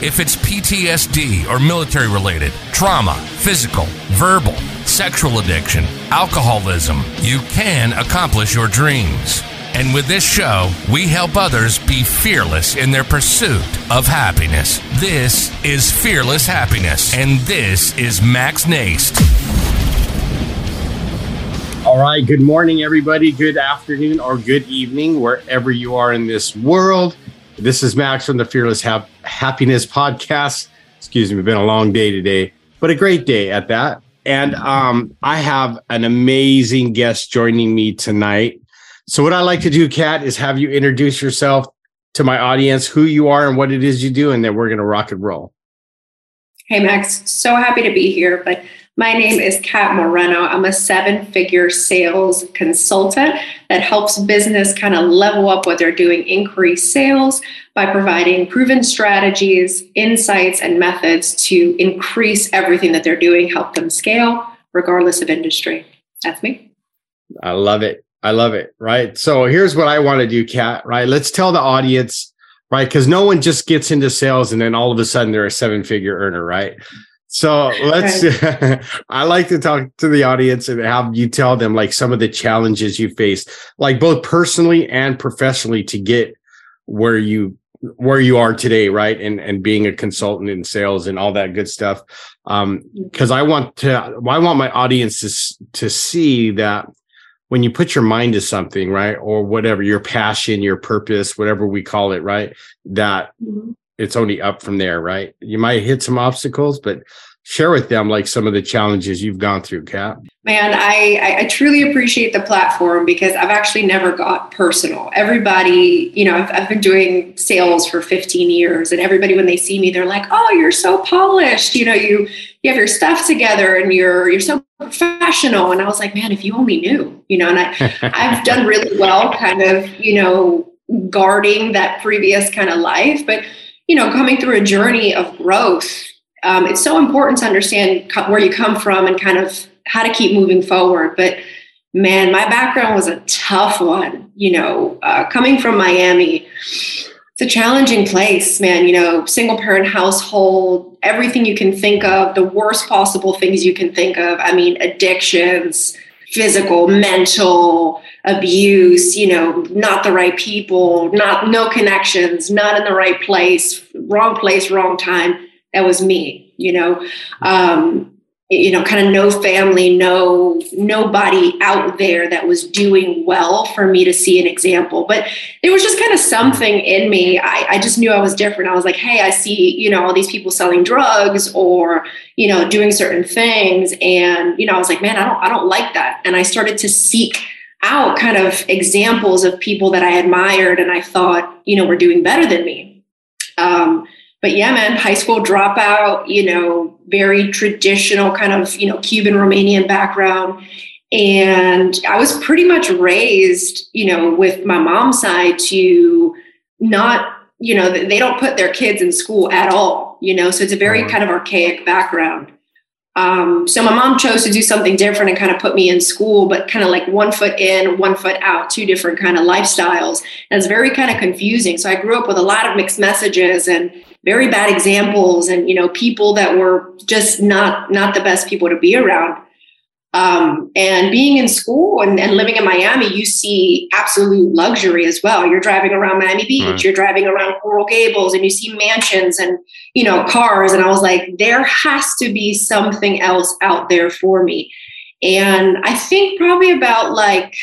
If it's PTSD or military related, trauma, physical, verbal, sexual addiction, alcoholism, you can accomplish your dreams. And with this show, we help others be fearless in their pursuit of happiness. This is Fearless Happiness, and this is Max Naist. All right. Good morning, everybody. Good afternoon or good evening, wherever you are in this world. This is Max from the Fearless Hap- Happiness Podcast. Excuse me, been a long day today, but a great day at that. And um, I have an amazing guest joining me tonight. So, what I like to do, Kat, is have you introduce yourself to my audience, who you are, and what it is you do, and then we're going to rock and roll. Hey, Max. So happy to be here. But my name is Kat Moreno. I'm a seven figure sales consultant that helps business kind of level up what they're doing, increase sales by providing proven strategies, insights, and methods to increase everything that they're doing, help them scale regardless of industry. That's me. I love it. I love it. Right. So here's what I want to do, Kat. Right. Let's tell the audience, right? Because no one just gets into sales and then all of a sudden they're a seven figure earner, right? So let's, I like to talk to the audience and have you tell them like some of the challenges you faced, like both personally and professionally to get where you, where you are today, right? And, and being a consultant in sales and all that good stuff. Um, cause I want to, I want my audience to, to see that when you put your mind to something, right? Or whatever, your passion, your purpose, whatever we call it, right? That mm-hmm it's only up from there, right? You might hit some obstacles, but share with them like some of the challenges you've gone through, Kat. Man, I, I truly appreciate the platform because I've actually never got personal. Everybody, you know, I've, I've been doing sales for 15 years, and everybody when they see me, they're like, "Oh, you're so polished. You know, you you have your stuff together, and you're you're so professional." And I was like, "Man, if you only knew, you know." And I I've done really well, kind of, you know, guarding that previous kind of life, but you know, coming through a journey of growth, um, it's so important to understand where you come from and kind of how to keep moving forward. But man, my background was a tough one. You know, uh, coming from Miami, it's a challenging place, man. You know, single parent household, everything you can think of, the worst possible things you can think of. I mean, addictions, physical, mental, abuse, you know, not the right people, not no connections, not in the right place, wrong place, wrong time. That was me, you know. Um, you know, kind of no family, no nobody out there that was doing well for me to see an example. But there was just kind of something in me. I, I just knew I was different. I was like, hey, I see, you know, all these people selling drugs or, you know, doing certain things. And, you know, I was like, man, I don't, I don't like that. And I started to seek out kind of examples of people that I admired and I thought, you know, were doing better than me. Um, but yeah, man, high school dropout, you know, very traditional kind of, you know, Cuban Romanian background. And I was pretty much raised, you know, with my mom's side to not, you know, they don't put their kids in school at all, you know, so it's a very uh-huh. kind of archaic background. Um, so my mom chose to do something different and kind of put me in school, but kind of like one foot in, one foot out, two different kind of lifestyles. And it's very kind of confusing. So I grew up with a lot of mixed messages and very bad examples, and you know people that were just not not the best people to be around. Um, and being in school and, and, living in Miami, you see absolute luxury as well. You're driving around Miami Beach, right. you're driving around Coral Gables, and you see mansions and you know cars. And I was like, there has to be something else out there for me. And I think probably about like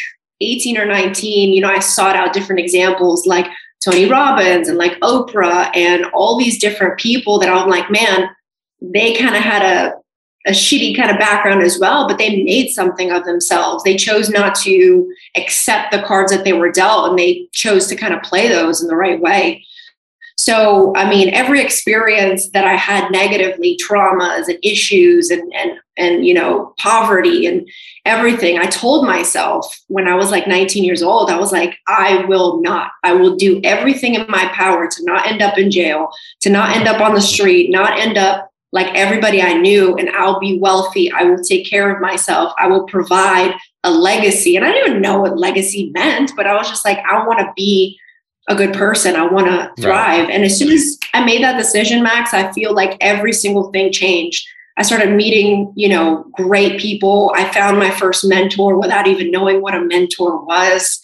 18 or 19, you know, I sought out different examples like Tony Robbins and like Oprah and all these different people that I'm like, man, they kind of had a, a shitty kind of background as well, but they made something of themselves. They chose not to accept the cards that they were dealt and they chose to kind of play those in the right way. So, I mean, every experience that I had negatively, traumas and issues and and and you know, poverty and everything, I told myself when I was like 19 years old, I was like, I will not. I will do everything in my power to not end up in jail, to not end up on the street, not end up like everybody I knew, and I'll be wealthy. I will take care of myself. I will provide a legacy. And I didn't even know what legacy meant, but I was just like, I want to be a good person. I want to thrive. Right. And as soon as I made that decision, Max, I feel like every single thing changed. I started meeting, you know, great people. I found my first mentor without even knowing what a mentor was.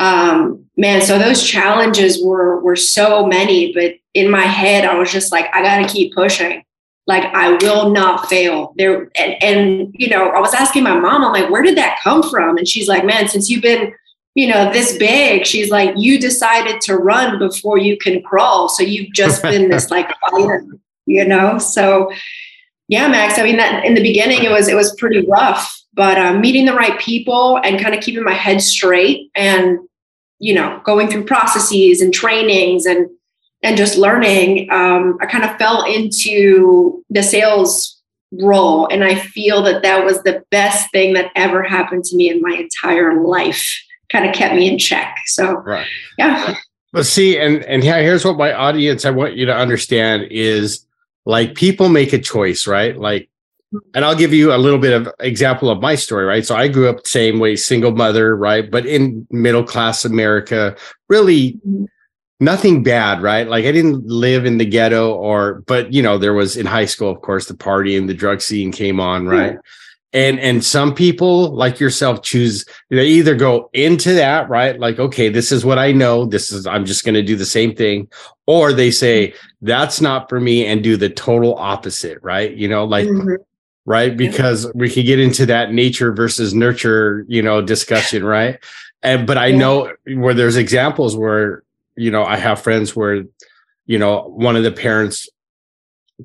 Um, man, so those challenges were were so many, but in my head, I was just like, I got to keep pushing. Like I will not fail. There and, and you know, I was asking my mom, I'm like, where did that come from? And she's like, man, since you've been you know, this big. She's like, you decided to run before you can crawl. So you've just been this like fighter, you know? So yeah, Max, I mean that in the beginning it was it was pretty rough, but uh, meeting the right people and kind of keeping my head straight and you know, going through processes and trainings and and just learning, um, I kind of fell into the sales role. And I feel that that was the best thing that ever happened to me in my entire life kind of kept me in check. So, right. yeah. Let's see, and and here's what my audience I want you to understand is like people make a choice, right? Like, and I'll give you a little bit of example of my story, right? So I grew up same way, single mother, right? But in middle class America, really mm-hmm. nothing bad, right? Like I didn't live in the ghetto or, but you know, there was in high school, of course, the party and the drug scene came on, right? Yeah and and some people like yourself choose they either go into that right? Like okay this is what i know. This is i'm just going to do the same thing. Or they say that's not for me and do the total opposite right? You know like mm-hmm. right? Because we could get into that nature versus nurture you know discussion right? And but i yeah. know where there's examples where you know i have friends where you know one of the parents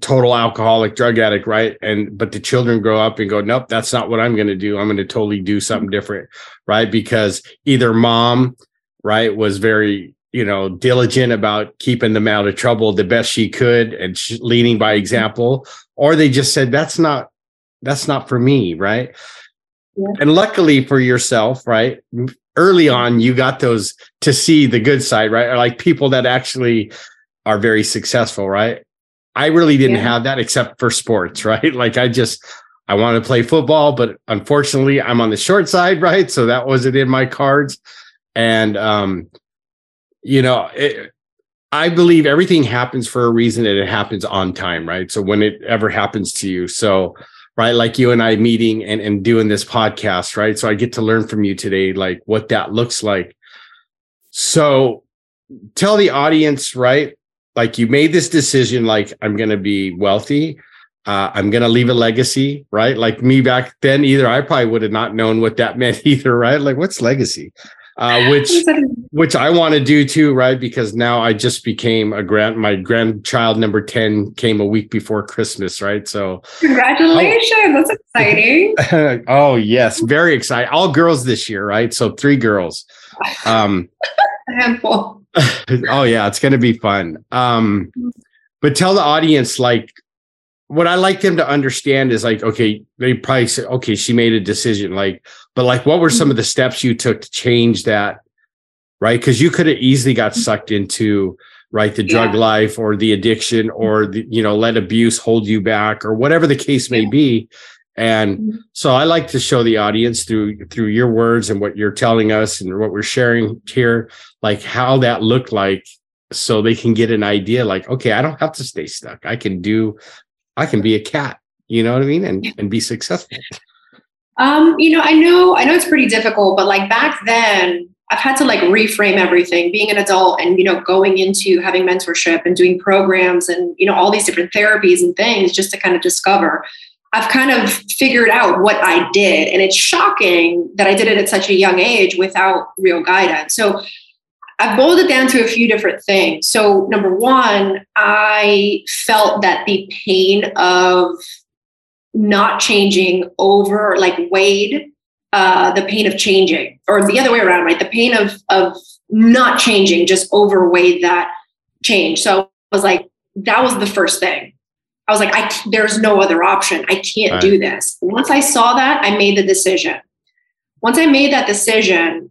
total alcoholic drug addict right? And but the children grow up and go nope that's not what i'm going to do. I'm going to totally do something different right? Because either mom right was very you know diligent about keeping them out of trouble the best she could and sh- leading by example or they just said that's not that's not for me right? Yeah. and luckily for yourself right early on you got those to see the good side right? Or like people that actually are very successful right I really didn't yeah. have that except for sports, right? Like I just I wanted to play football, but unfortunately I'm on the short side, right? So that wasn't in my cards. And um, you know, it, I believe everything happens for a reason and it happens on time, right? So when it ever happens to you. So right, like you and I meeting and, and doing this podcast, right? So I get to learn from you today, like what that looks like. So tell the audience, right? Like you made this decision like i'm going to be wealthy uh, i'm going to leave a legacy right? Like me back then either i probably would have not known what that meant either right? Like what's legacy? Uh, which which i want to do too right? Because now i just became a grand my grandchild number 10 came a week before christmas right? So congratulations oh, that's exciting. Oh yes very exciting all girls this year right? So three girls. Um a handful oh yeah, it's going to be fun. Um, but tell the audience like what I like them to understand is like, okay, they probably say, okay, she made a decision. Like, but like, what were some of the steps you took to change that? Right. Cause you could have easily got sucked into right the drug yeah. life or the addiction or the, you know, let abuse hold you back or whatever the case may yeah. be. And mm-hmm. so I like to show the audience through through your words and what you're telling us and what we're sharing here, like how that looked like so they can get an idea like, okay, I don't have to stay stuck. I can do, I can be a Kat, you know what I mean? And and be successful. Um, you know, I know, I know it's pretty difficult, but like back then, I've had to like reframe everything, being an adult and, you know, going into having mentorship and doing programs and, you know, all these different therapies and things just to kind of discover I've kind of figured out what I did. And it's shocking that I did it at such a young age without real guidance. So I've boiled it down to a few different things. So, number one, I felt that the pain of not changing over, like weighed uh, the pain of changing, or the other way around, right? The pain of of not changing just overweighed that change. So I was like, that was the first thing. I was like, I there's no other option. I can't right. do this. Once I saw that, I made the decision. Once I made that decision,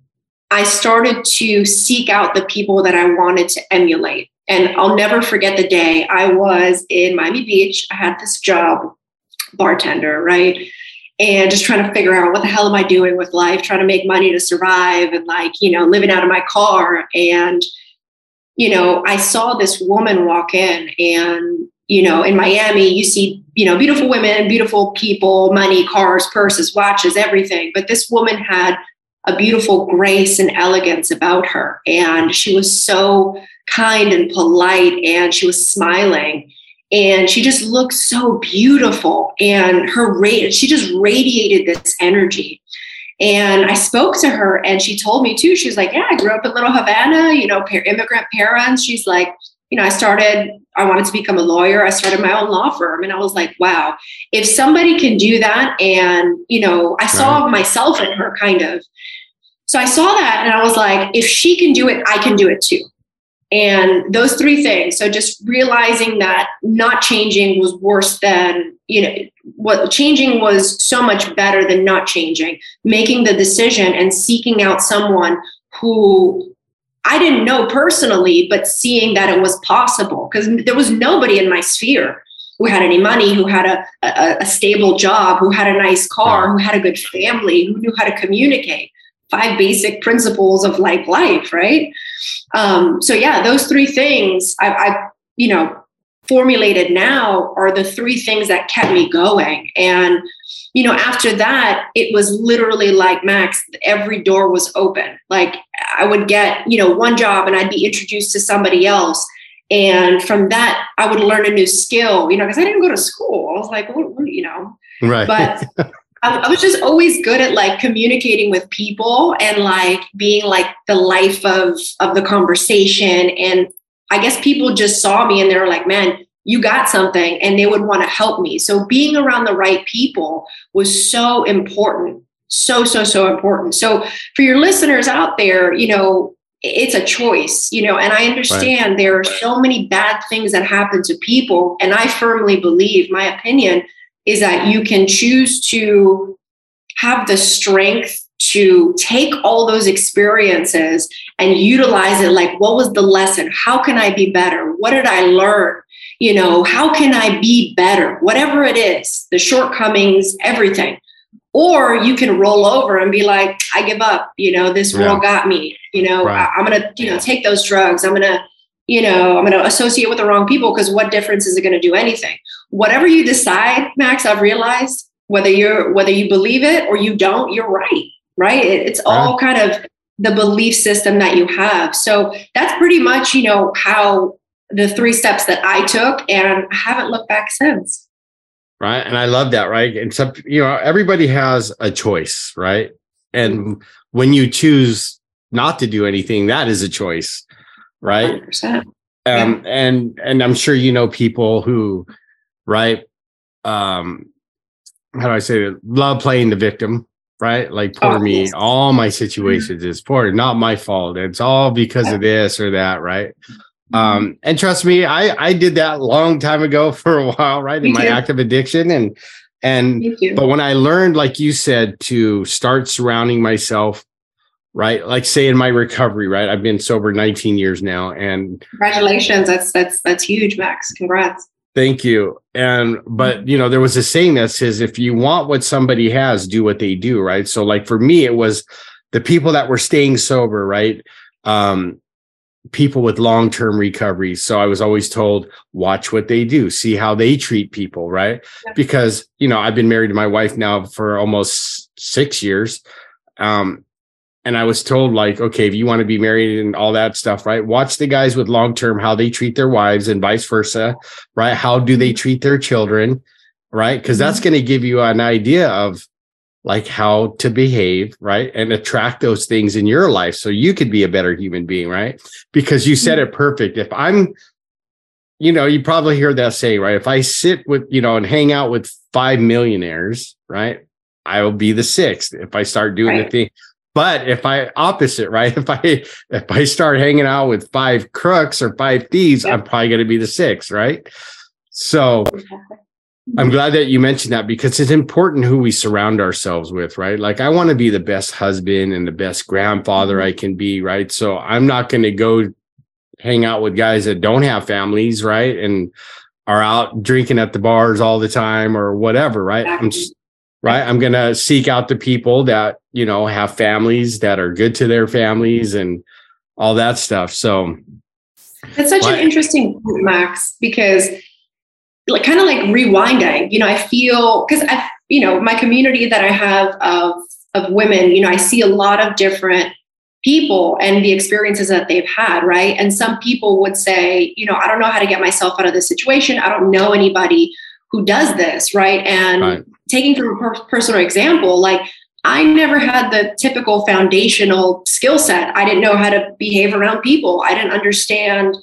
I started to seek out the people that I wanted to emulate. And I'll never forget the day I was in Miami Beach. I had this job, bartender, right? And just trying to figure out what the hell am I doing with life, trying to make money to survive and like, you know, living out of my car. And, you know, I saw this woman walk in and, you know, in Miami, you see, you know, beautiful women, beautiful people, money, cars, purses, watches, everything. But this woman had a beautiful grace and elegance about her. And she was so kind and polite and she was smiling. And she just looked so beautiful. And her rate she just radiated this energy. And i spoke to her and she told me too. She was like yeah i grew up in little havana you know immigrant parents. She's like you know i started i wanted to become a lawyer i started my own law firm and i was like wow if somebody can do that and you know i saw right. myself in her kind of so I saw that and I was like, if she can do it, I can do it too. And those three things. So just realizing that not changing was worse than, you know, what changing was so much better than not changing. Making the decision and seeking out someone who I didn't know personally, but seeing that it was possible because there was nobody in my sphere who had any money, who had a, a, a, stable job, who had a nice car, who had a good family, who knew how to communicate five basic principles of like life, right? Um, so yeah, those three things I've, I've, you know, formulated now are the three things that kept me going. And, you know, after that, it was literally like Max, every door was open. Like I would get, you know, one job and I'd be introduced to somebody else. And from that, I would learn a new skill, you know, because I didn't go to school. I was like, you know, right. But I was just always good at like communicating with people and like being like the life of of the conversation and I guess people just saw me and they were like, "Man, you got something," and they would want to help me. So being around the right people was so important, so so so important. So for your listeners out there, you know, it's a choice, you know, and I understand right. there are so many bad things that happen to people, and I firmly believe, my opinion is that you can choose to have the strength to take all those experiences and utilize it like what was the lesson how can i be better what did i learn you know how can i be better whatever it is the shortcomings everything or you can roll over and be like i give up you know this yeah. world got me you know right. I, i'm gonna you know take those drugs i'm gonna you know, I'm going to associate with the wrong people because what difference is it going to do anything? Whatever you decide, Max, I've realized whether you're whether you believe it or you don't, you're right. Right? It's all kind of the belief system that you have. So that's pretty much, you know, how the three steps that I took and I haven't looked back since. Right. And I love that, right? And some, you know, everybody has a choice, right? And when you choose not to do anything, that is a choice right? 100%. Um, yeah. and and I'm sure you know people who, right? Um, how do I say it? Love playing the victim, right? Like poor oh, me, yes. all my mm-hmm. situations mm-hmm. is poor, not my fault. It's all because yeah. of this or that, right? Mm-hmm. Um, and trust me, I I did that long time ago for a while, right? In my active addiction and and but when I learned, like you said, to start surrounding myself right? Like say in my recovery, right? I've been sober 19 years now and congratulations. That's that's that's huge, Max. Congrats. Thank you. And but you know, there was a saying that says if you want what somebody has, do what they do, right? So like for me, it was the people that were staying sober, right? Um people with long-term recoveries. So I was always told, watch what they do, see how they treat people, right? Yeah. Because, you know, I've been married to my wife now for almost 6 years. Um and I was told like, okay, if you want to be married and all that stuff, right? Watch the guys with long term how they treat their wives and vice versa, right? How do they treat their children, right? Because that's mm-hmm. going to give you an idea of like how to behave, right? And attract those things in your life so you could be a better human being, right? Because you said mm-hmm. it perfect. If I'm, you know, you probably hear that saying, right? If I sit with, you know, and hang out with five millionaires, right? I will be the sixth if I start doing right. the thing. But if I opposite, right? If I if I start hanging out with five crooks or five thieves. I'm probably going to be the sixth, right? So I'm glad that you mentioned that because it's important who we surround ourselves with, right? Like I want to be the best husband and the best grandfather mm-hmm. I can be, right? So I'm not going to go hang out with guys that don't have families, right? And are out drinking at the bars all the time or whatever, right? I'm just, right. I'm going to seek out the people that, you know, have families that are good to their families and all that stuff. So it's such an interesting point, Max, because like kind of like rewinding you know i feel because i you know my community that i have of of women you know i see a lot of different people and the experiences that they've had right and some people would say you know i don't know how to get myself out of this situation i don't know anybody who does this right and right. taking from a per- personal example like I never had the typical foundational skill set. I didn't know how to behave around people. I didn't understand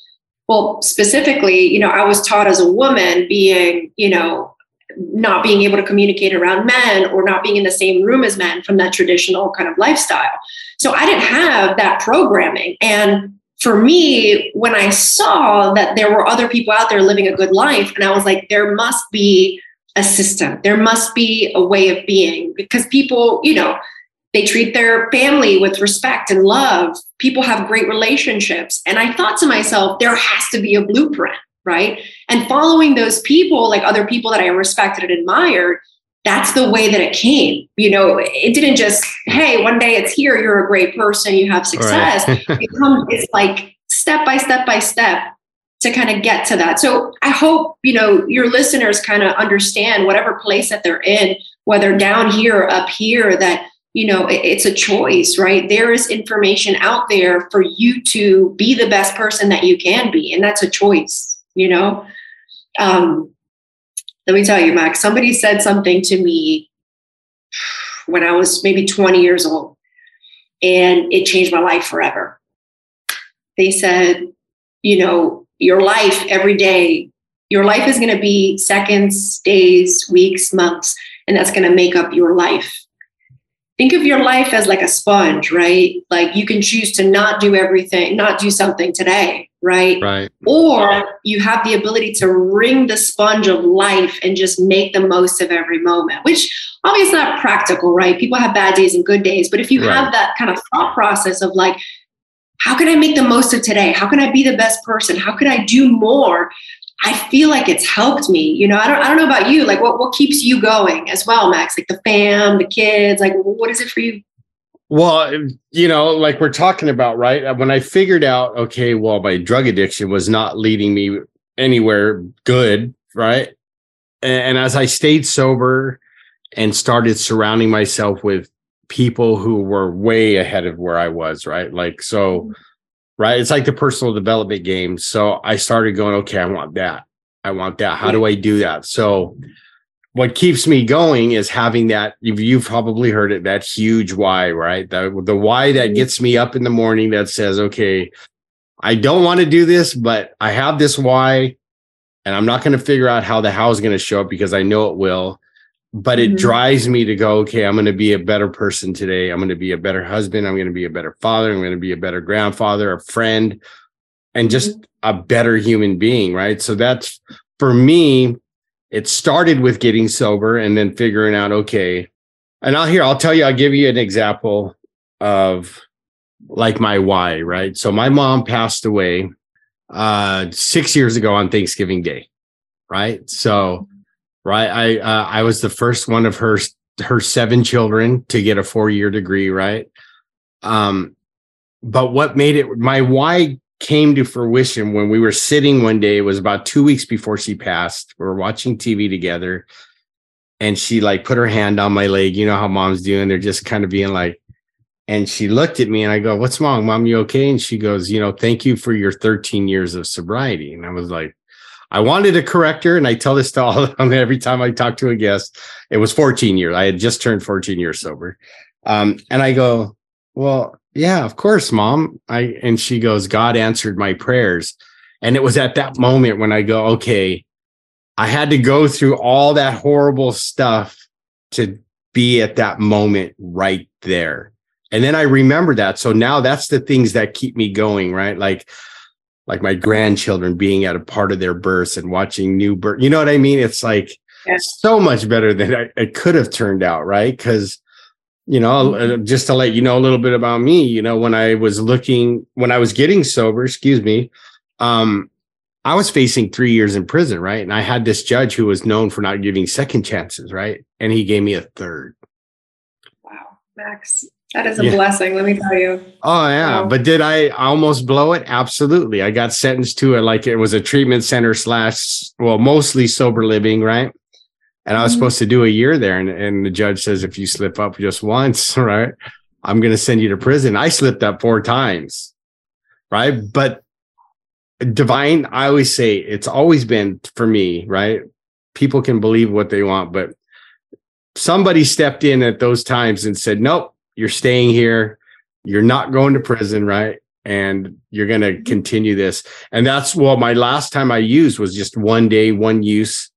well, specifically, you know, I was taught as a woman being, you know, not being able to communicate around men or not being in the same room as men from that traditional kind of lifestyle. So I didn't have that programming. And for me, when I saw that there were other people out there living a good life, and I was like, there must be a system, there must be a way of being because people, you know, they treat their family with respect and love. People have great relationships. And I thought to myself, there has to be a blueprint, right? And following those people, like other people that I respected and admired, that's the way that it came. You know, it didn't just, hey, one day it's here, you're a great person, you have success. Right. it comes, it's like step by step by step to kind of get to that. So I hope, you know, your listeners kind of understand whatever place that they're in, whether down here or up here, that you know it's a choice right? There is information out there for you to be the best person that you can be and that's a choice you know? Um, let me tell you max somebody said something to me when i was maybe 20 years old and it changed my life forever. They said you know your life every day your life is going to be seconds days weeks months and that's going to make up your life think of your life as like a sponge, right? Like you can choose to not do everything, not do something today, right? Right. Or you have the ability to wring the sponge of life and just make the most of every moment, which obviously is not practical, right? People have bad days and good days, but if you right. have that kind of thought process of like, how can I make the most of today? How can I be the best person? How can I do more? I feel like it's helped me. You know, I don't I don't know about you. Like what what keeps you going as well, Max? Like the fam, the kids, like what is it for you? Well, you know, like we're talking about, right? When I figured out, okay, well, my drug addiction was not leading me anywhere good, right? And, as I stayed sober and started surrounding myself with people who were way ahead of where I was, right? Like, so mm-hmm right? It's like the personal development game. So I started going, okay, I want that. I want that. How do I do that? So what keeps me going is having that you've probably heard it that huge why right the, the why that mm-hmm. gets me up in the morning that says okay i don't want to do this but i have this why and i'm not going to figure out how the how is going to show up because i know it will but it mm-hmm. drives me to go okay i'm going to be a better person today. I'm going to be a better husband. I'm going to be a better father. I'm going to be a better grandfather a friend and just mm-hmm. a better human being right? So that's for me it started with getting sober and then figuring out okay and i'll here i'll tell you i'll give you an example of like my why right? So my mom passed away uh 6 years ago on thanksgiving day right? So right? I uh, I was the first one of her her seven children to get a four year degree, right? Um, but what made it my why came to fruition when we were sitting one day. It was about two weeks before she passed. We were watching TV together, and she like put her hand on my leg. You know how moms do, and they're just kind of being like. And she looked at me and I go, What's wrong, mom? You okay? And she goes, You know, thank you for your 13 years of sobriety. And I was like, I wanted to correct her, and I tell this to all of them every time I talk to a guest. It was 14 years. I had just turned 14 years sober. Um, and I go, Well, yeah, of course, mom. I and she goes, God answered my prayers. And it was at that moment when I go, okay, I had to go through all that horrible stuff to be at that moment right there. And then I remember that. So now that's the things that keep me going, right? Like, like my grandchildren being at a part of their births and watching new birth. You know what I mean? It's like yeah. so much better than I, it could have turned out, right? Because you know, mm-hmm. just to let you know a little bit about me, you know, when I was looking, when I was getting sober, excuse me, um, I was facing three years in prison, right? And I had this judge who was known for not giving second chances, right? And he gave me a third. Wow, Max, that is a yeah. blessing, let me tell you. Oh yeah, wow. but did I almost blow it? Absolutely. I got sentenced to it like it was a treatment center slash, well, mostly sober living, right? And I was mm-hmm. supposed to do a year there, and, and the judge says if you slip up just once, right, I'm going to send you to prison. I slipped up four times, right? But divine i always say it's always been for me right people can believe what they want but somebody stepped in at those times and said nope you're staying here you're not going to prison right? And you're going to continue this. And that's well my last time i used was just one day one use.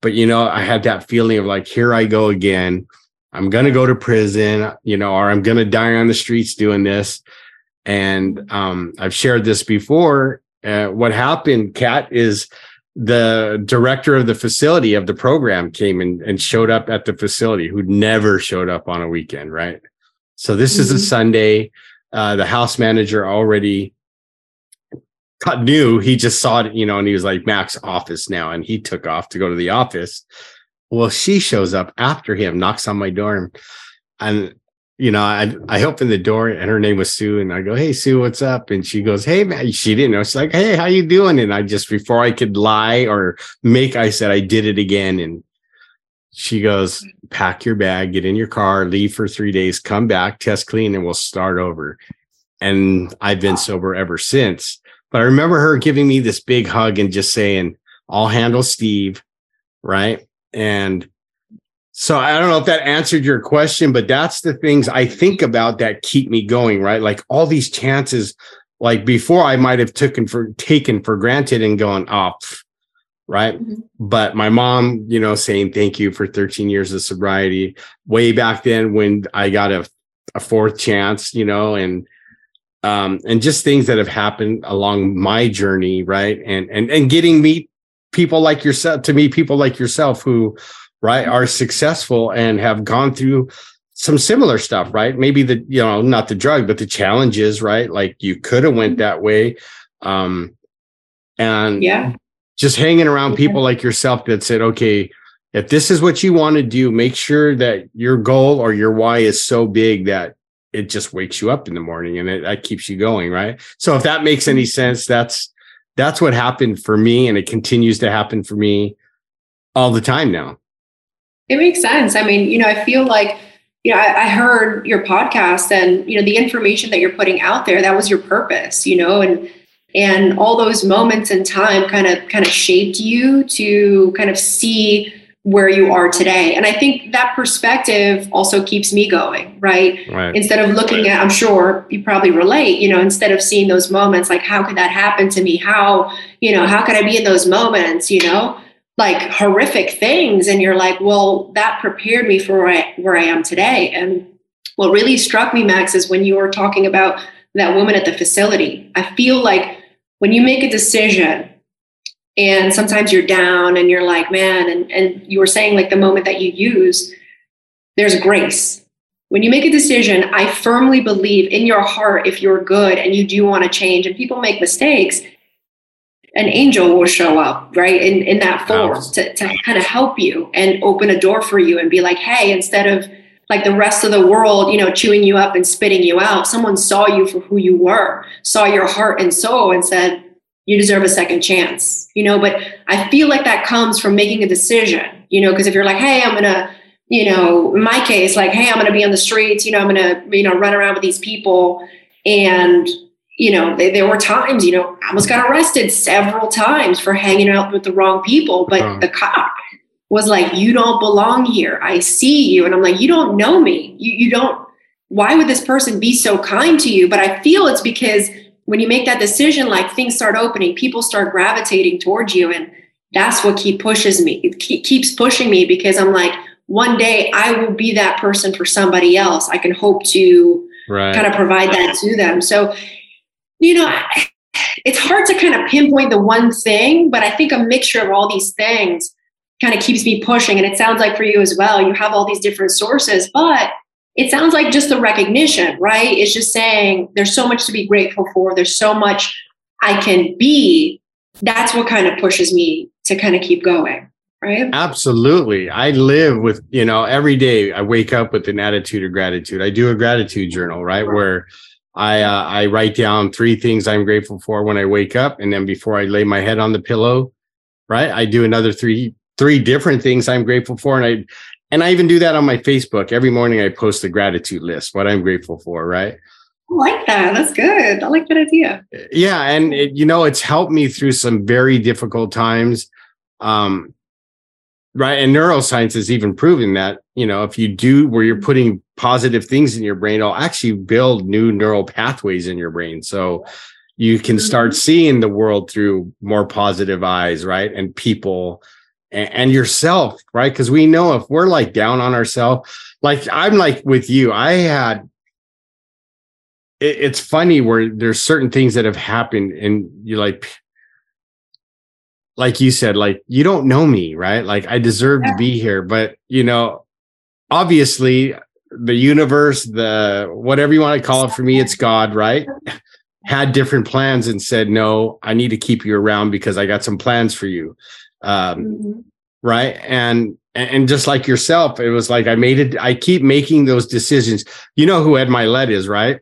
But you know i had that feeling of like here i go again. I'm going to go to prison you know or i'm going to die on the streets doing this. And um, i've shared this before. Uh, what happened, Kat, is the director of the facility of the program came and, and showed up at the facility who never showed up on a weekend, right? So this mm-hmm. is a mm-hmm. Sunday. Uh, the house manager already knew he just saw it, you know, and he was like, Max office now. And he took off to go to the office. Well, she shows up after him, knocks on my door. And you know, I I opened the door and her name was Sue, and I go, "Hey Sue, what's up?" And she goes, "Hey man," she didn't know. She's like, "Hey, how you doing?" And I just before I could lie or make, I said I did it again, and she goes, "Pack your bag, get in your car, leave for three days, come back, test clean, and we'll start over." And I've been sober ever since. But I remember her giving me this big hug and just saying, "I'll handle Steve," right? And so I don't know if that answered your question, but that's the things I think about that keep me going, right? Like all these chances, like before I might have taken for taken for granted and gone off, oh, right? Mm-hmm. But my mom, you know, saying thank you for 13 years of sobriety way back then when I got a, a fourth chance, you know, and um, and just things that have happened along my journey, right? And and and getting me people like yourself to meet people like yourself who right, are successful and have gone through some similar stuff, right? Maybe the, you know, not the drug, but the challenges, right? Like you could have went that way. Um, and yeah, just hanging around people like yourself that said, okay, if this is what you want to do, make sure that your goal or your why is so big that it just wakes you up in the morning and it, that keeps you going, right? So if that makes any mm-hmm. sense, that's that's what happened for me, and it continues to happen for me all the time now. It makes sense. I mean, you know, I feel like, you know, I, I, heard your podcast and, you know, the information that you're putting out there, that was your purpose, you know, and, and all those moments in time kind of, kind of shaped you to kind of see where you are today. And I think that perspective also keeps me going, right? right. Instead of looking at, I'm sure you probably relate, you know, instead of seeing those moments, like, how could that happen to me? How, you know, how could I be in those moments, you know? like horrific things and you're like well that prepared me for where I, where I am today and what really struck me max is when you were talking about that woman at the facility i feel like when you make a decision and sometimes you're down and you're like man and, and you were saying like the moment that you use there's grace. When you make a decision i firmly believe in your heart if you're good and you do want to change and people make mistakes an angel will show up right in, in that form to, to kind of help you and open a door for you and be like hey instead of like the rest of the world you know chewing you up and spitting you out. Someone saw you for who you were saw your heart and soul and said you deserve a second chance you know? But i feel like that comes from making a decision you know? Because if you're like hey i'm gonna you know in my case like hey i'm gonna be on the streets you know i'm gonna you know run around with these people and you know, they, there were times, you know, I almost got arrested several times for hanging out with the wrong people, but uh-huh. the cop was like, you don't belong here. I see you. And I'm like, you don't know me. You, you don't, why would this person be so kind to you? But I feel it's because when you make that decision, like things start opening, people start gravitating towards you. And that's what keep pushes me. It keeps pushing me because I'm like, one day I will be that person for somebody else. I can hope to right. kind of provide that to them. So you know, it's hard to kind of pinpoint the one thing, but I think a mixture of all these things kind of keeps me pushing. And it sounds like for you as well, you have all these different sources, but it sounds like just the recognition, right? It's just saying there's so much to be grateful for, there's so much I can be. That's what kind of pushes me to kind of keep going. Right? Absolutely. I live with, you know, every day I wake up with an attitude of gratitude. I do a gratitude journal, right? right. Where I uh, I write down three things I'm grateful for when I wake up, and then before I lay my head on the pillow, right, I do another three three different things I'm grateful for, and I and I even do that on my Facebook every morning. I post a gratitude list, what I'm grateful for, right. I like that. That's good. I like that idea. Yeah, and it, you know, it's helped me through some very difficult times. Um, right, and neuroscience has even proven that you know if you do where you're putting positive things in your brain, it'll actually build new neural pathways in your brain. So you can start mm-hmm. seeing the world through more positive eyes, right? And people and, yourself, right? Because we know if we're like down on ourselves, like I'm like with you, I had it, it's funny where there's certain things that have happened and you're like like you said, like you don't know me, right? Like I deserve yeah. to be here, but you know, obviously the universe, the whatever you want to call it, for me, it's God, right? Had different plans and said, no, I need to keep you around because I got some plans for you. Um, mm-hmm. Right. And, and just like yourself, it was like I made it, I keep making those decisions. You know who Ed Mylett is, right?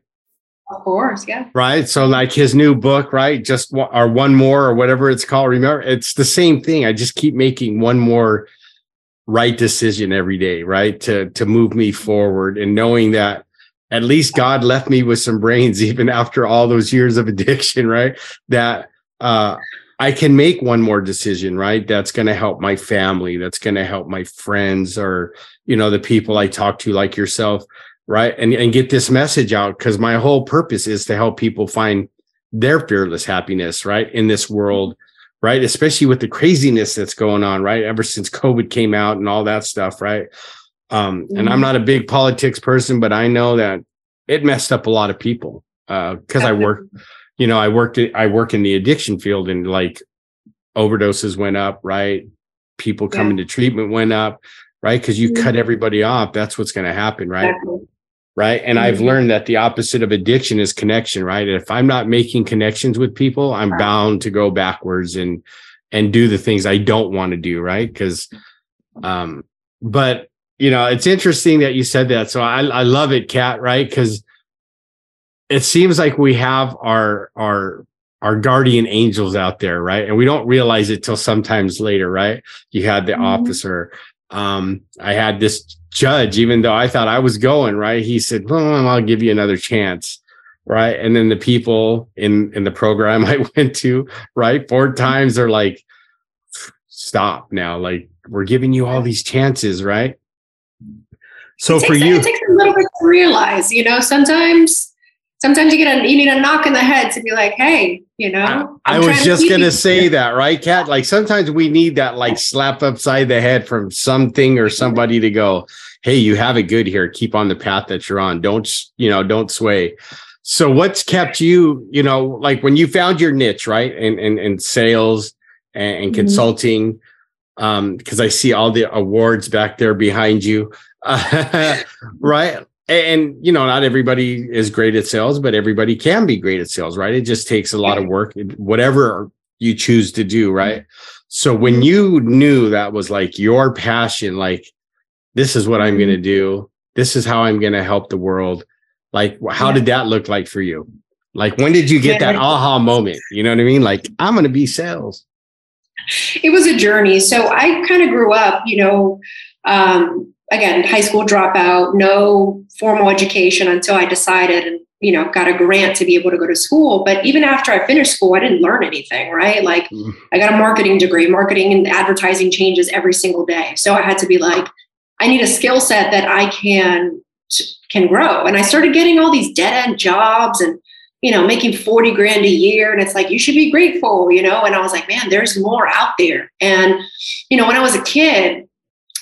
Of course, yeah. Right. So, like his new book, right? Just or one more or whatever it's called. Remember, it's the same thing. I just keep making one more right decision every day, right? To to move me forward and knowing that at least God left me with some brains even after all those years of addiction, right? That uh I can make one more decision, right? That's going to help my family, that's going to help my friends or you know the people I talk to like yourself, right? And and get this message out cuz my whole purpose is to help people find their fearless happiness, right? In this world right? Especially with the craziness that's going on, right? Ever since COVID came out and all that stuff, right? Um, mm-hmm. and I'm mm-hmm. not a big politics person, but I know that it messed up a lot of people because uh, I work, you know, I worked, I work in the addiction field and like overdoses went up, right? People coming yeah. to treatment went up, right? Because you mm-hmm. cut everybody off. That's what's going to happen, right? Exactly right and mm-hmm. i've learned that the opposite of addiction is connection right if i'm not making connections with people i'm bound to go backwards and and do the things i don't want to do right because um but you know it's interesting that you said that so i i love it kat right because it seems like we have our our our guardian angels out there right and we don't realize it till sometimes later right you had the mm-hmm. officer um i had this judge, even though I thought I was going right, he said, "Well, I'll give you another chance." Right. And then the people in in the program I went to, right, four times are like, stop now. Like, we're giving you all these chances, right? So for you, it takes a little bit to realize, you know, sometimes sometimes you get a you need a knock in the head to be like, hey, you know. i was just gonna say that, right, Kat? Like sometimes we need that like slap upside the head from something or somebody to go, hey, you have it good here. Keep on the path that you're on. Don't you know? Don't sway. So what's kept you, you know, like when you found your niche, right, And and, in sales and, and mm-hmm. Consulting, um, because I see all the awards back there behind you, uh, right? and you know not everybody is great at sales but everybody can be great at sales right it just takes a lot of work whatever you choose to do right so when mm-hmm. you knew that was like your passion like this is what i'm going to mm-hmm. do this is how i'm going to help the world like how yeah. did that look like for you like when did you get that aha moment you know what i mean like i'm going to be sales it was a journey so i kind of grew up you know um, again, high school dropout, no formal education until I decided, and you know, got a grant to be able to go to school. But even after I finished school, I didn't learn anything, right? Like mm. I got a marketing degree, marketing and advertising changes every single day. So I had to be like, I need a skill set that I can can grow. And I started getting all these dead end jobs and you know, making 40 grand a year. And it's like, you should be grateful, you know? And I was like, man, there's more out there. And, you know, when I was a kid,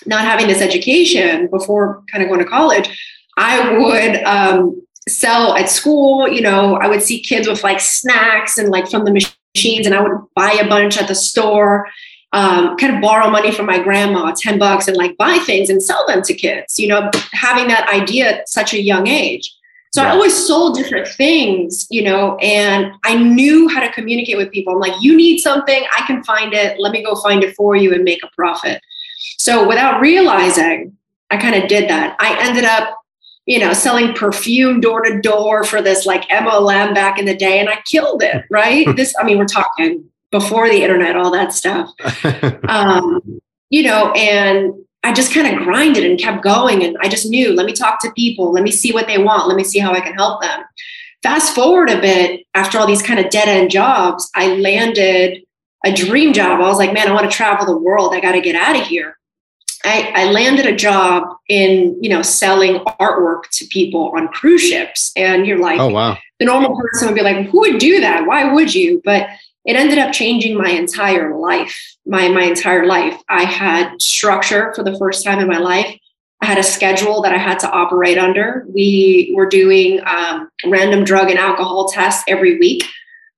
not having this education before kind of going to college, I would um, sell at school. You know, I would see kids with like snacks and like from the machines, and I would buy a bunch at the store. Um, kind of borrow money from my grandma, 10 bucks, and like buy things and sell them to kids, you know, having that idea at such a young age. So yeah. I always sold different things, you know, and I knew how to communicate with people. I'm like, you need something, I can find it. Let me go find it for you and make a profit. So without realizing, I kind of did that. I ended up, you know, selling perfume door to door for this like MLM back in the day, and I killed it. Right? this, I mean, we're talking before the internet, all that stuff. Um, you know, and I just kind of grinded and kept going. And I just knew, let me talk to people, let me see what they want, let me see how I can help them. Fast forward a bit, after all these kind of dead end jobs, I landed a dream job. I was like, man, I want to travel the world. I got to get out of here. I, I, landed a job in, you know, selling artwork to people on cruise ships. And you're like, oh, wow. The normal person would be like, who would do that? Why would you? But it ended up changing my entire life. My, my entire life. I had structure for the first time in my life. I had a schedule that I had to operate under. We were doing um, random drug and alcohol tests every week.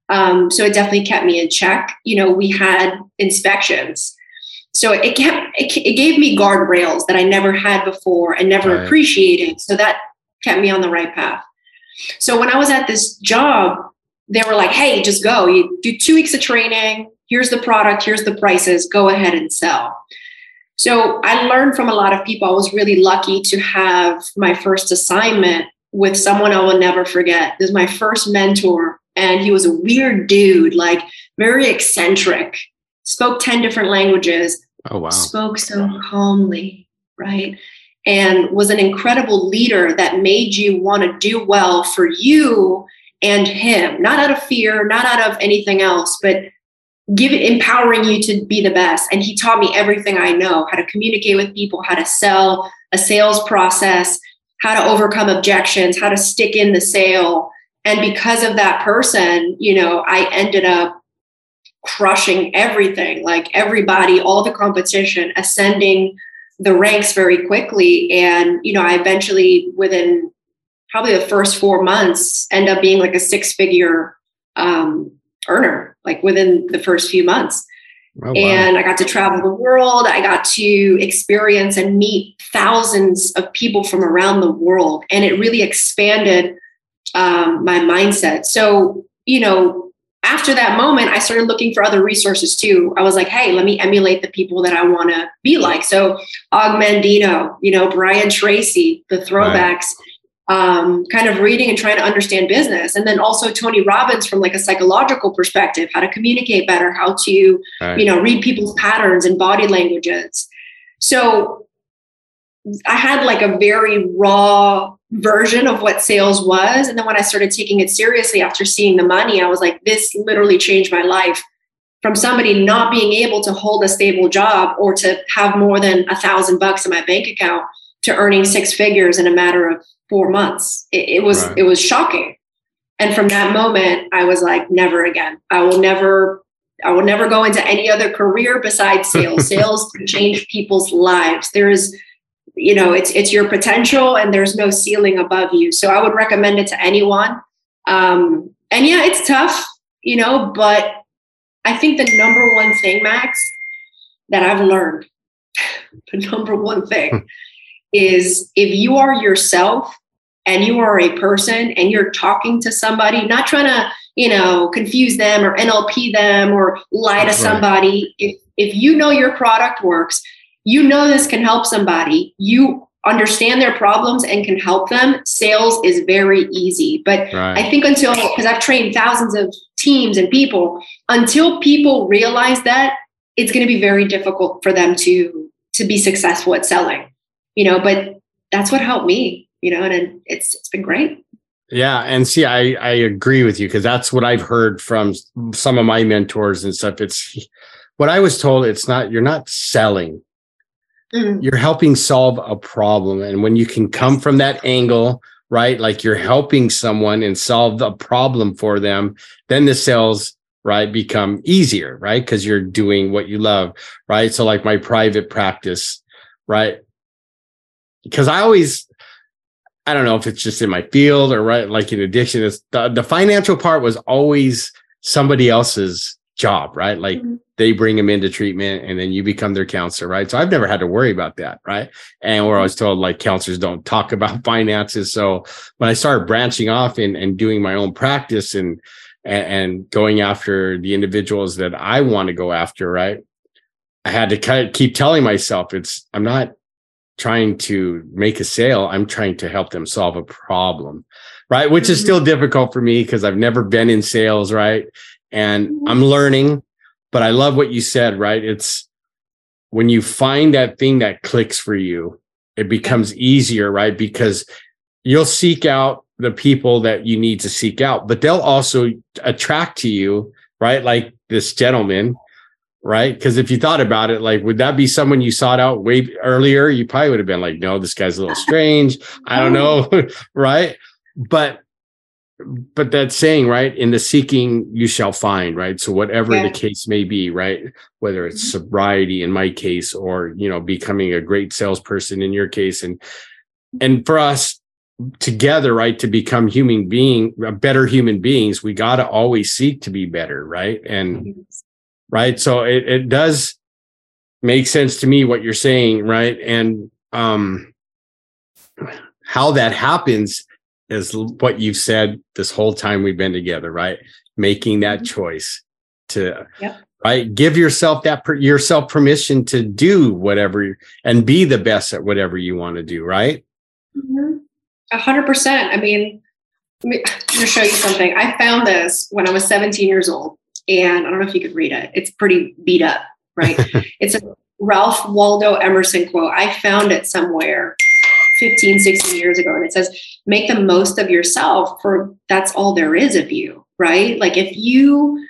Um, so it definitely kept me in check. You know, we had inspections. So it kept it, it gave me guardrails that I never had before and never right. appreciated. So that kept me on the right path. So when I was at this job, they were like, "Hey, just go. You do two weeks of training. Here's the product. Here's the prices. Go ahead and sell." So I learned from a lot of people. I was really lucky to have my first assignment with someone I will never forget. This is my first mentor and he was a weird dude, like very eccentric, spoke 10 different languages. Oh, wow. Spoke so calmly, right? And was an incredible leader that made you want to do well for you and him, not out of fear, not out of anything else, but give empowering you to be the best. And he taught me everything I know how to communicate with people, how to sell, a sales process, how to overcome objections, how to stick in the sale. And because of that person you know i ended up crushing everything like everybody all the competition ascending the ranks very quickly. And you know i eventually within probably the first four months end up being like a six figure um, earner like within the first few months oh, wow. and i got to travel the world i got to experience and meet thousands of people from around the world and it really expanded um, my mindset. So, you know, after that moment, I started looking for other resources too. I was like, hey, let me emulate the people that I want to be like. So, Og Mandino, you know, Brian Tracy, the throwbacks. Um, kind of reading and trying to understand business. And then also Tony Robbins from like a psychological perspective, how to communicate better, how to, right. you know, read people's patterns and body languages. So, I had like a very raw version of what sales was. And then when I started taking it seriously after seeing the money, I was like, this literally changed my life from somebody not being able to hold a stable job or to have more than a thousand bucks in my bank account to earning six figures in a matter of four months. It, it was right. it was shocking. And from that moment, I was like, never again. I will never I will never go into any other career besides sales. sales can change people's lives. There is you know it's it's your potential and there's no ceiling above you so i would recommend it to anyone um and yeah it's tough you know but i think the number one thing max that i've learned the number one thing hmm. Is if you are yourself and you are a person and you're talking to somebody not trying to you know confuse them or nlp them or lie to somebody if if you know your product works you know this can help somebody, you understand their problems and can help them, sales is very easy. But right. I think until, because I've trained thousands of teams and people, until people realize that, it's going to be very difficult for them to to be successful at selling. You know, but that's what helped me. You know, and it's it's been great. Yeah, and see, I I agree with you because that's what I've heard from some of my mentors and stuff. It's what I was told. It's not you're not selling. Mm. You're helping solve a problem, and when you can come from that angle, right, like you're helping someone and solve a problem for them, then the sales right become easier, right, because you're doing what you love, right. So, like my private practice, right, because I always I don't know if it's just in my field or right, like in addiction, it's the, the financial part was always somebody else's job, right? Like mm-hmm. they bring them into treatment and then you become their counselor, right? So I've never had to worry about that, right? And where I was told like counselors don't talk about finances. So when I started branching off and, and doing my own practice and, and, and going after the individuals that I want to go after, right? I had to kind of keep telling myself it's I'm not trying to make a sale i'm trying to help them solve a problem right? Which is still mm-hmm. difficult for me because i've never been in sales right? And mm-hmm. i'm learning but i love what you said right? It's when you find that thing that clicks for you it becomes easier right? Because you'll seek out the people that you need to seek out but they'll also attract to you right? Like this gentleman right? Because if you thought about it, like, would that be someone you sought out way earlier? You probably would have been like, no, this guy's a little strange. I don't know, right? But but that saying, right? In the seeking, you shall find, right? So whatever yeah. the case may be, right? Whether it's mm-hmm. sobriety in my case, or you know, becoming a great salesperson in your case, and and for us together, right, to become human being, better human beings, we got to always seek to be better, right? And right? So it, it does make sense to me what you're saying, right? And um, how that happens is what you've said this whole time we've been together, right? Making that mm-hmm. choice to yep. right give yourself that per, yourself permission to do whatever and be the best at whatever you want to do, right? Mm-hmm. A hundred percent. I mean, let me, let me show you something. I found this when I was 17 years old and I don't know if you could read it. It's pretty beat up, right? it's a Ralph Waldo Emerson quote. I found it somewhere 15, 16 years ago. And it says, make the most of yourself for that's all there is of you, right? Like if you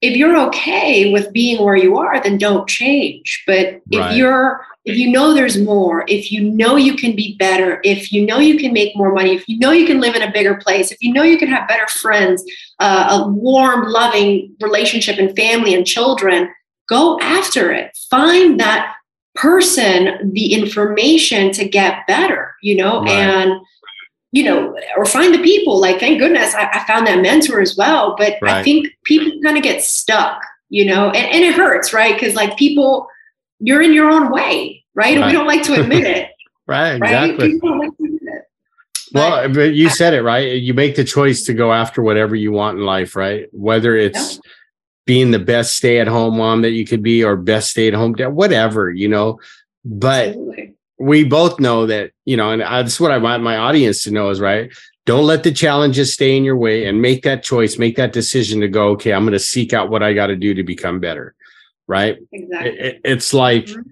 if you're okay with being where you are, then don't change. But if right. you're if you know there's more, if you know you can be better, if you know you can make more money, if you know you can live in a bigger place, if you know you can have better friends, uh, a warm, loving relationship and family and children, go after it. Find that person the information to get better, you know, right. and you know, or find the people. Like, thank goodness I, I found that mentor as well. But right. I think people kind of get stuck, you know, and, and it hurts, right? Because like people you're in your own way, right? right. We don't like to admit it. right, exactly. Right? Well, but you said it right. You make the choice to go after whatever you want in life, right? Whether it's yeah. being the best stay-at-home mom that you could be, or best stay-at-home dad, whatever, you know. But Absolutely. we both know that, you know, and uh, that's what I want my audience to know is right. Don't let the challenges stay in your way, and make that choice, make that decision to go. Okay, I'm going to seek out what I got to do to become better right? Exactly. It, it's like mm-hmm.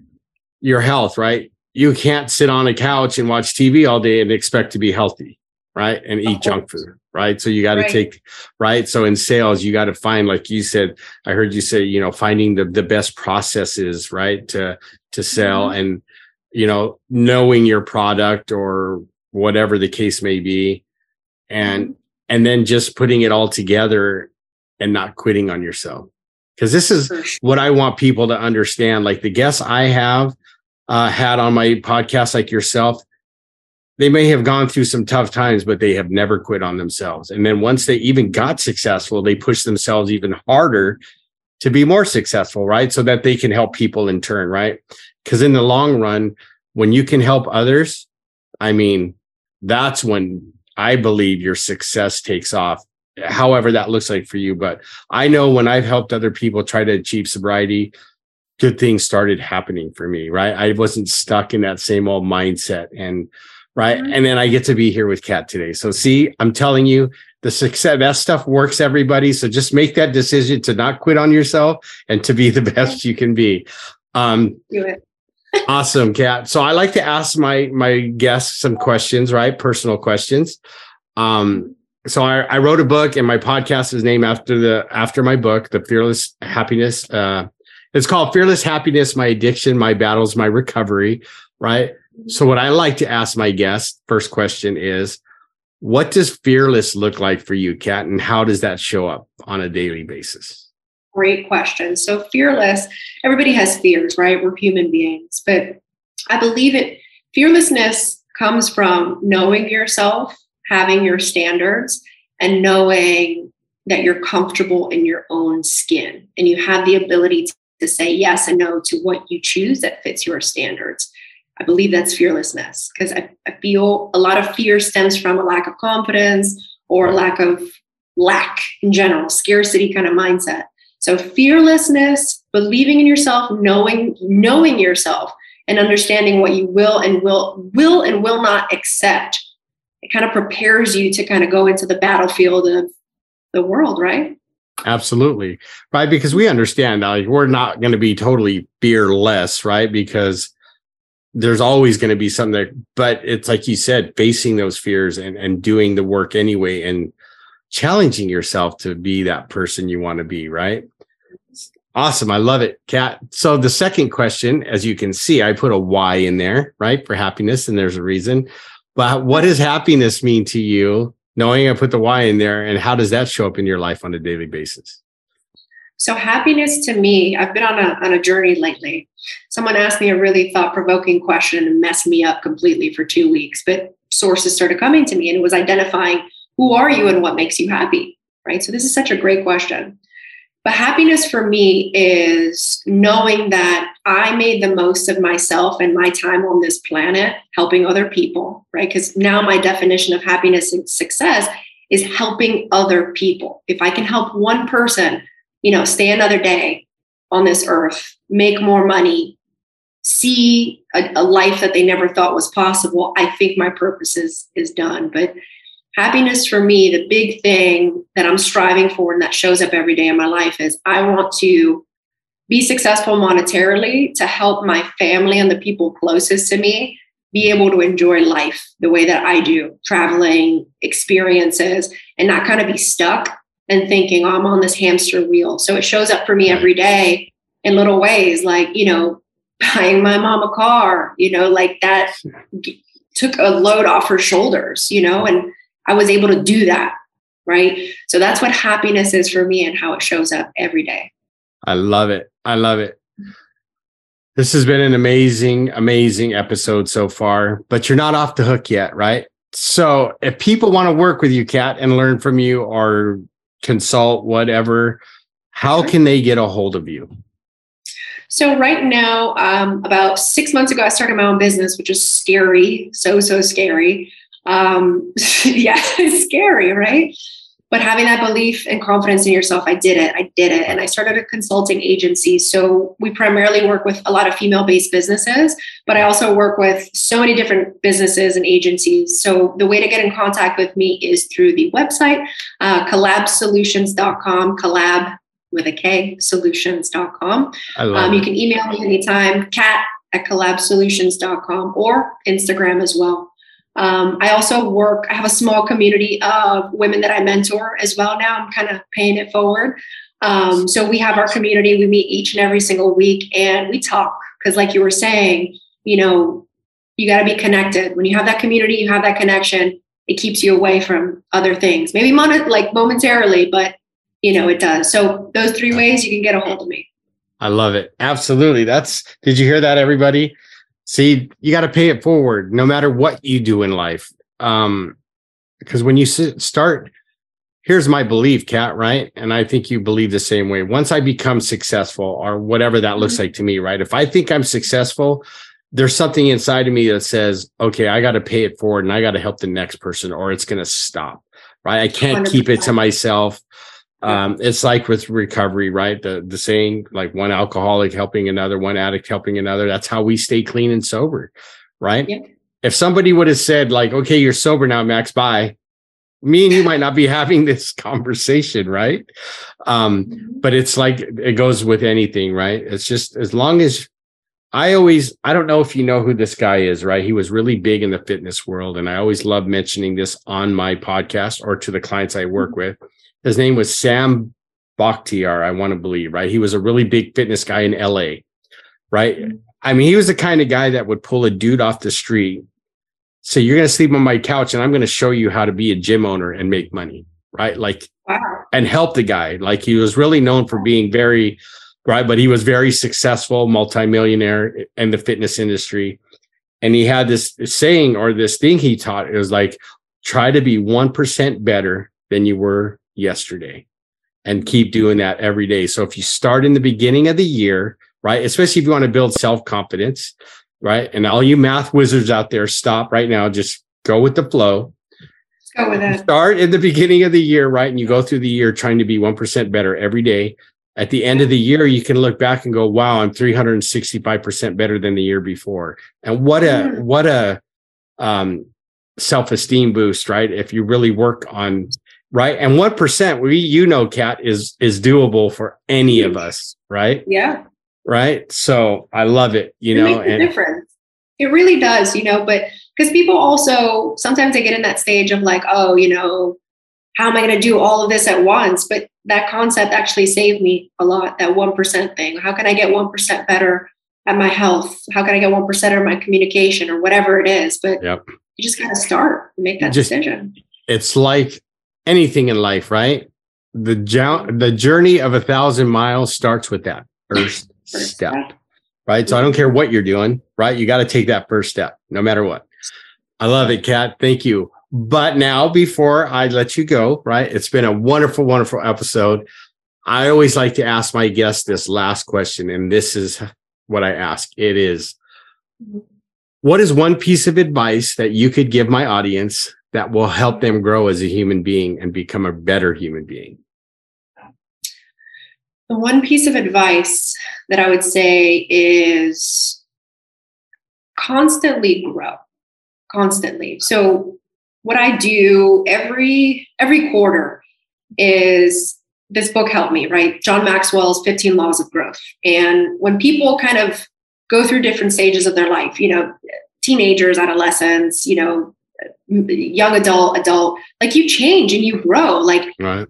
your health, right? You can't sit on a couch and watch TV all day and expect to be healthy, right? And eat junk food, right? So you got to right. take, right? So in sales, you got to find, like you said, I heard you say, you know, finding the the best processes, right, to to sell, mm-hmm. and you know, knowing your product or whatever the case may be, and mm-hmm. and then just putting it all together and not quitting on yourself because this is sure. what I want people to understand. Like the guests I have uh, had on my podcast, like yourself, they may have gone through some tough times, but they have never quit on themselves. And then once they even got successful, they push themselves even harder to be more successful, right? So that they can help people in turn, right? Because in the long run, when you can help others, I mean, that's when I believe your success takes off however that looks like for you. But I know when I've helped other people try to achieve sobriety, good things started happening for me, right? I wasn't stuck in that same old mindset. And right. Mm-hmm. And then I get to be here with Kat today. So see, I'm telling you, the success that stuff works everybody. So just make that decision to not quit on yourself and to be the best you can be. Um do it. awesome, Kat. So I like to ask my my guests some questions, right? Personal questions. Um so I, I wrote a book and my podcast is named after the after my book, The Fearless Happyness. Uh, it's called Fearless Happyness, My Addiction, My Battles, My Recovery, right? So what I like to ask my guests, first question is, what does fearless look like for you, Kat, and how does that show up on a daily basis? Great question. So fearless, everybody has fears, right? We're human beings, but I believe it fearlessness comes from knowing yourself, having your standards, and knowing that you're comfortable in your own skin and you have the ability to, to say yes and no to what you choose that fits your standards. I believe that's fearlessness because I, I feel a lot of fear stems from a lack of confidence or lack of lack in general, scarcity kind of mindset. So fearlessness, believing in yourself, knowing knowing yourself and understanding what you will and will will and will not accept. It kind of prepares you to kind of go into the battlefield of the world, right? Absolutely. Right. Because we understand like we're not going to be totally fearless, right? Because there's always going to be something there, but it's like you said, facing those fears and, and doing the work anyway and challenging yourself to be that person you want to be, right? Awesome. I love it, Kat. So the second question, as you can see, I put a Y in there, right? For happiness, and there's a reason. But what does happiness mean to you? Knowing I put the Y in there, and how does that show up in your life on a daily basis? So happiness to me, I've been on a on a journey lately. Someone asked me a really thought-provoking question and messed me up completely for two weeks, but sources started coming to me and it was identifying who are you and what makes you happy, right? So this is such a great question. But happiness for me is knowing that I made the most of myself and my time on this planet helping other people, right? Because now my definition of happiness and success is helping other people. If I can help one person you know, stay another day on this earth, make more money, see a, a, life that they never thought was possible, I think my purpose is, is done. But happiness for me, the big thing that I'm striving for and that shows up every day in my life is I want to be successful monetarily to help my family and the people closest to me be able to enjoy life the way that I do, traveling, experiences, and not kind of be stuck and thinking, oh, I'm on this hamster wheel. So it shows up for me every day in little ways, like, you know, buying my mom a car, you know, like that took a load off her shoulders, you know, and I was able to do that. Right. So that's what happiness is for me and how it shows up every day. I love it. I love it. This has been an amazing, amazing episode so far, but you're not off the hook yet, right? So if people want to work with you, Kat, and learn from you or consult, whatever, how can they get a hold of you? So right now, um, about six months ago, I started my own business, which is scary, so so scary. Um, yeah, scary, right? But having that belief and confidence in yourself i did it i did it. And i started a consulting agency. So we primarily work with a lot of female based businesses but i also work with so many different businesses and agencies. So the way to get in contact with me is through the website uh, kolabsolutions.com collab with a k solutions.com um, you can email me anytime kat at kolabsolutions.com or instagram as well um, I also work, I have a small community of women that I mentor as well now. I'm kind of paying it forward. Um, so we have our community, we meet each and every single week and we talk. Because, like you were saying, you know, you got to be connected. When you have that community, you have that connection, it keeps you away from other things. Maybe mon- like momentarily, but you know, it does. So, those three ways you can get a hold of me. I love it. Absolutely. That's, did you hear that, everybody? See, you got to pay it forward no matter what you do in life. Um, because when you sit, start, here's my belief, Kat, right? And I think you believe the same way. Once I become successful or whatever that looks mm-hmm. like to me, right? If I think I'm successful, there's something inside of me that says, okay, I got to pay it forward and I got to help the next person or it's going to stop, right? I can't 100%. keep it to myself. Um, it's like with recovery, right? The the saying, like one alcoholic helping another, one addict helping another. That's how we stay clean and sober, right? Yeah. If somebody would have said, like, okay, you're sober now, Max, bye. Me and you might not be having this conversation, right? Um, mm-hmm. but it's like it goes with anything, right? It's just as long as I always, I don't know if you know who this guy is, right? He was really big in the fitness world. And I always love mentioning this on my podcast or to the clients I work mm-hmm. with. His name was Sam Bakhtiar, I want to believe, right? He was a really big fitness guy in LA, right? Mm-hmm. I mean, he was the kind of guy that would pull a dude off the street, say, You're going to sleep on my couch and I'm going to show you how to be a gym owner and make money, right? Like, wow. and help the guy. Like, he was really known for being very, right? But he was very successful, multimillionaire in the fitness industry. And he had this saying or this thing he taught. It was like, try to be 1% better than you were yesterday and keep doing that every day. So if you start in the beginning of the year, right, especially if you want to build self confidence, right, and all you math wizards out there, stop right now, just go with the flow. Let's go with it. Start in the beginning of the year, right, and you go through the year trying to be 1% better every day. At the end of the year, you can look back and go, wow, I'm 365% better than the year before. And what a, mm. what a, um, self-esteem boost, right? If you really work on right? And one percent, we you know, Kat is is doable for any of us, right? Yeah. Right. So I love it. You it know, makes a and, difference. It really does, you know. But because people also sometimes they get in that stage of like, oh, you know, how am I going to do all of this at once? But that concept actually saved me a lot. That one percent thing. How can I get one percent better at my health? How can I get one percent of my communication or whatever it is? But yep. you just got to start and make that just, decision. It's like anything in life, right? The jo- the journey of a thousand miles starts with that first, first step, step, right? So I don't care what you're doing, right? You got to take that first step, no matter what. I love it, Kat. Thank you. But now, before I let you go, right? It's been a wonderful, wonderful episode. I always like to ask my guests this last question, and this is what I ask. It is, what is one piece of advice that you could give my audience that will help them grow as a human being and become a better human being? The one piece of advice that I would say is constantly grow, constantly. So what I do every every quarter is this book helped me, right? John Maxwell's 15 Laws of Growth. And when people kind of go through different stages of their life, you know, teenagers, adolescents, you know, young adult, adult, like you change and you grow. Like right.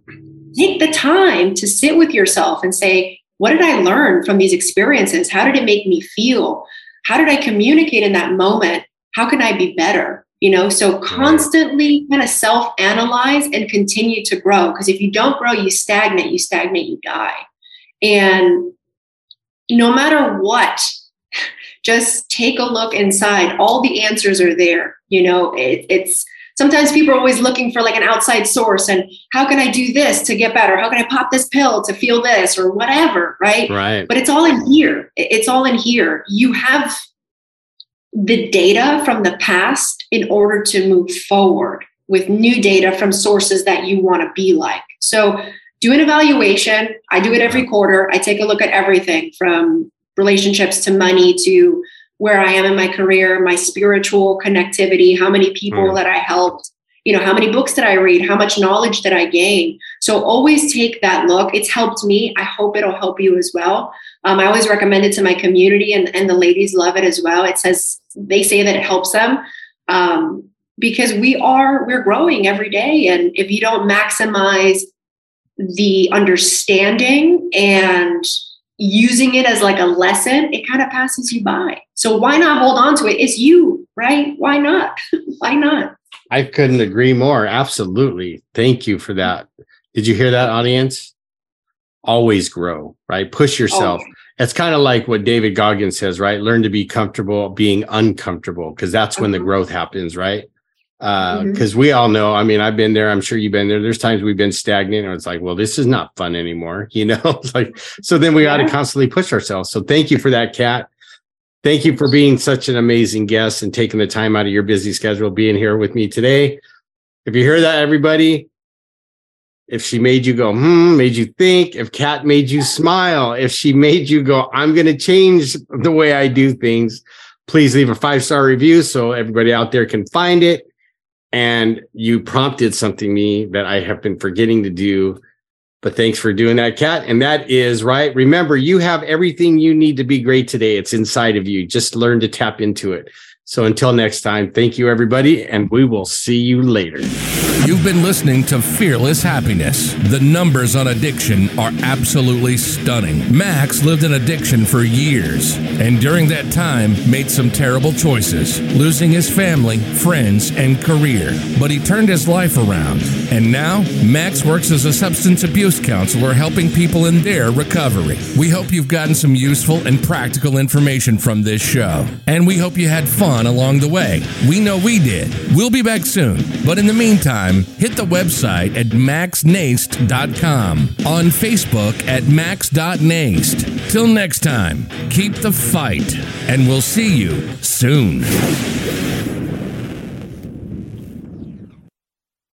take the time to sit with yourself and say, what did I learn from these experiences? How did it make me feel? How did I communicate in that moment? How can I be better? You know, so constantly kind of self analyze and continue to grow. Because if you don't grow, you stagnate, you stagnate, you die. And no matter what, just take a look inside. All the answers are there. You know, it, it's sometimes people are always looking for like an outside source and how can I do this to get better? How can I pop this pill to feel this or whatever? Right. Right. But it's all in here. It's all in here. You have the data from the past in order to move forward with new data from sources that you want to be like. So do an evaluation. I do it every quarter. I take a look at everything from relationships to money to where I am in my career, my spiritual connectivity, how many people mm. that I helped, you know, how many books did I read, how much knowledge did I gain. So always take that look. It's helped me. I hope it'll help you as well. Um, I always recommend it to my community, and, and the ladies love it as well. It says they say that it helps them. Um, because we are we're growing every day and if you don't maximize the understanding and using it as like a lesson, it kind of passes you by. So why not hold on to it? It's you, right? Why not? why not? I couldn't agree more. Absolutely. Thank you for that. Did you hear that, audience? Always grow, right? Push yourself. Oh. It's kind of like what David Goggins says, right? Learn to be comfortable being uncomfortable because that's when the uh-huh. growth happens, right? because uh, mm-hmm. we all know i mean i've been there i'm sure you've been there there's times we've been stagnant and it's like well this is not fun anymore you know it's like so then we yeah. got to constantly push ourselves so thank you for that kat thank you for being such an amazing guest and taking the time out of your busy schedule being here with me today if you hear that everybody if she made you go hmm made you think if kat made you smile if she made you go i'm going to change the way i do things please leave a five star review so everybody out there can find it and you prompted something me that I have been forgetting to do. But thanks for doing that, Kat. And that is right. Remember, you have everything you need to be great today. It's inside of you. Just learn to tap into it. So until next time, thank you, everybody, and we will see you later. You've been listening to Fearless Happyness. The numbers on addiction are absolutely stunning. Max lived in addiction for years, and during that time, made some terrible choices, losing his family, friends, and career. But he turned his life around, and now Max works as a substance abuse counselor helping people in their recovery. We hope you've gotten some useful and practical information from this show, and we hope you had fun along the way. We know we did. We'll be back soon. But in the meantime, hit the website at maxnaist.com, on Facebook at max.naist. Till next time, keep the fight, and we'll see you soon.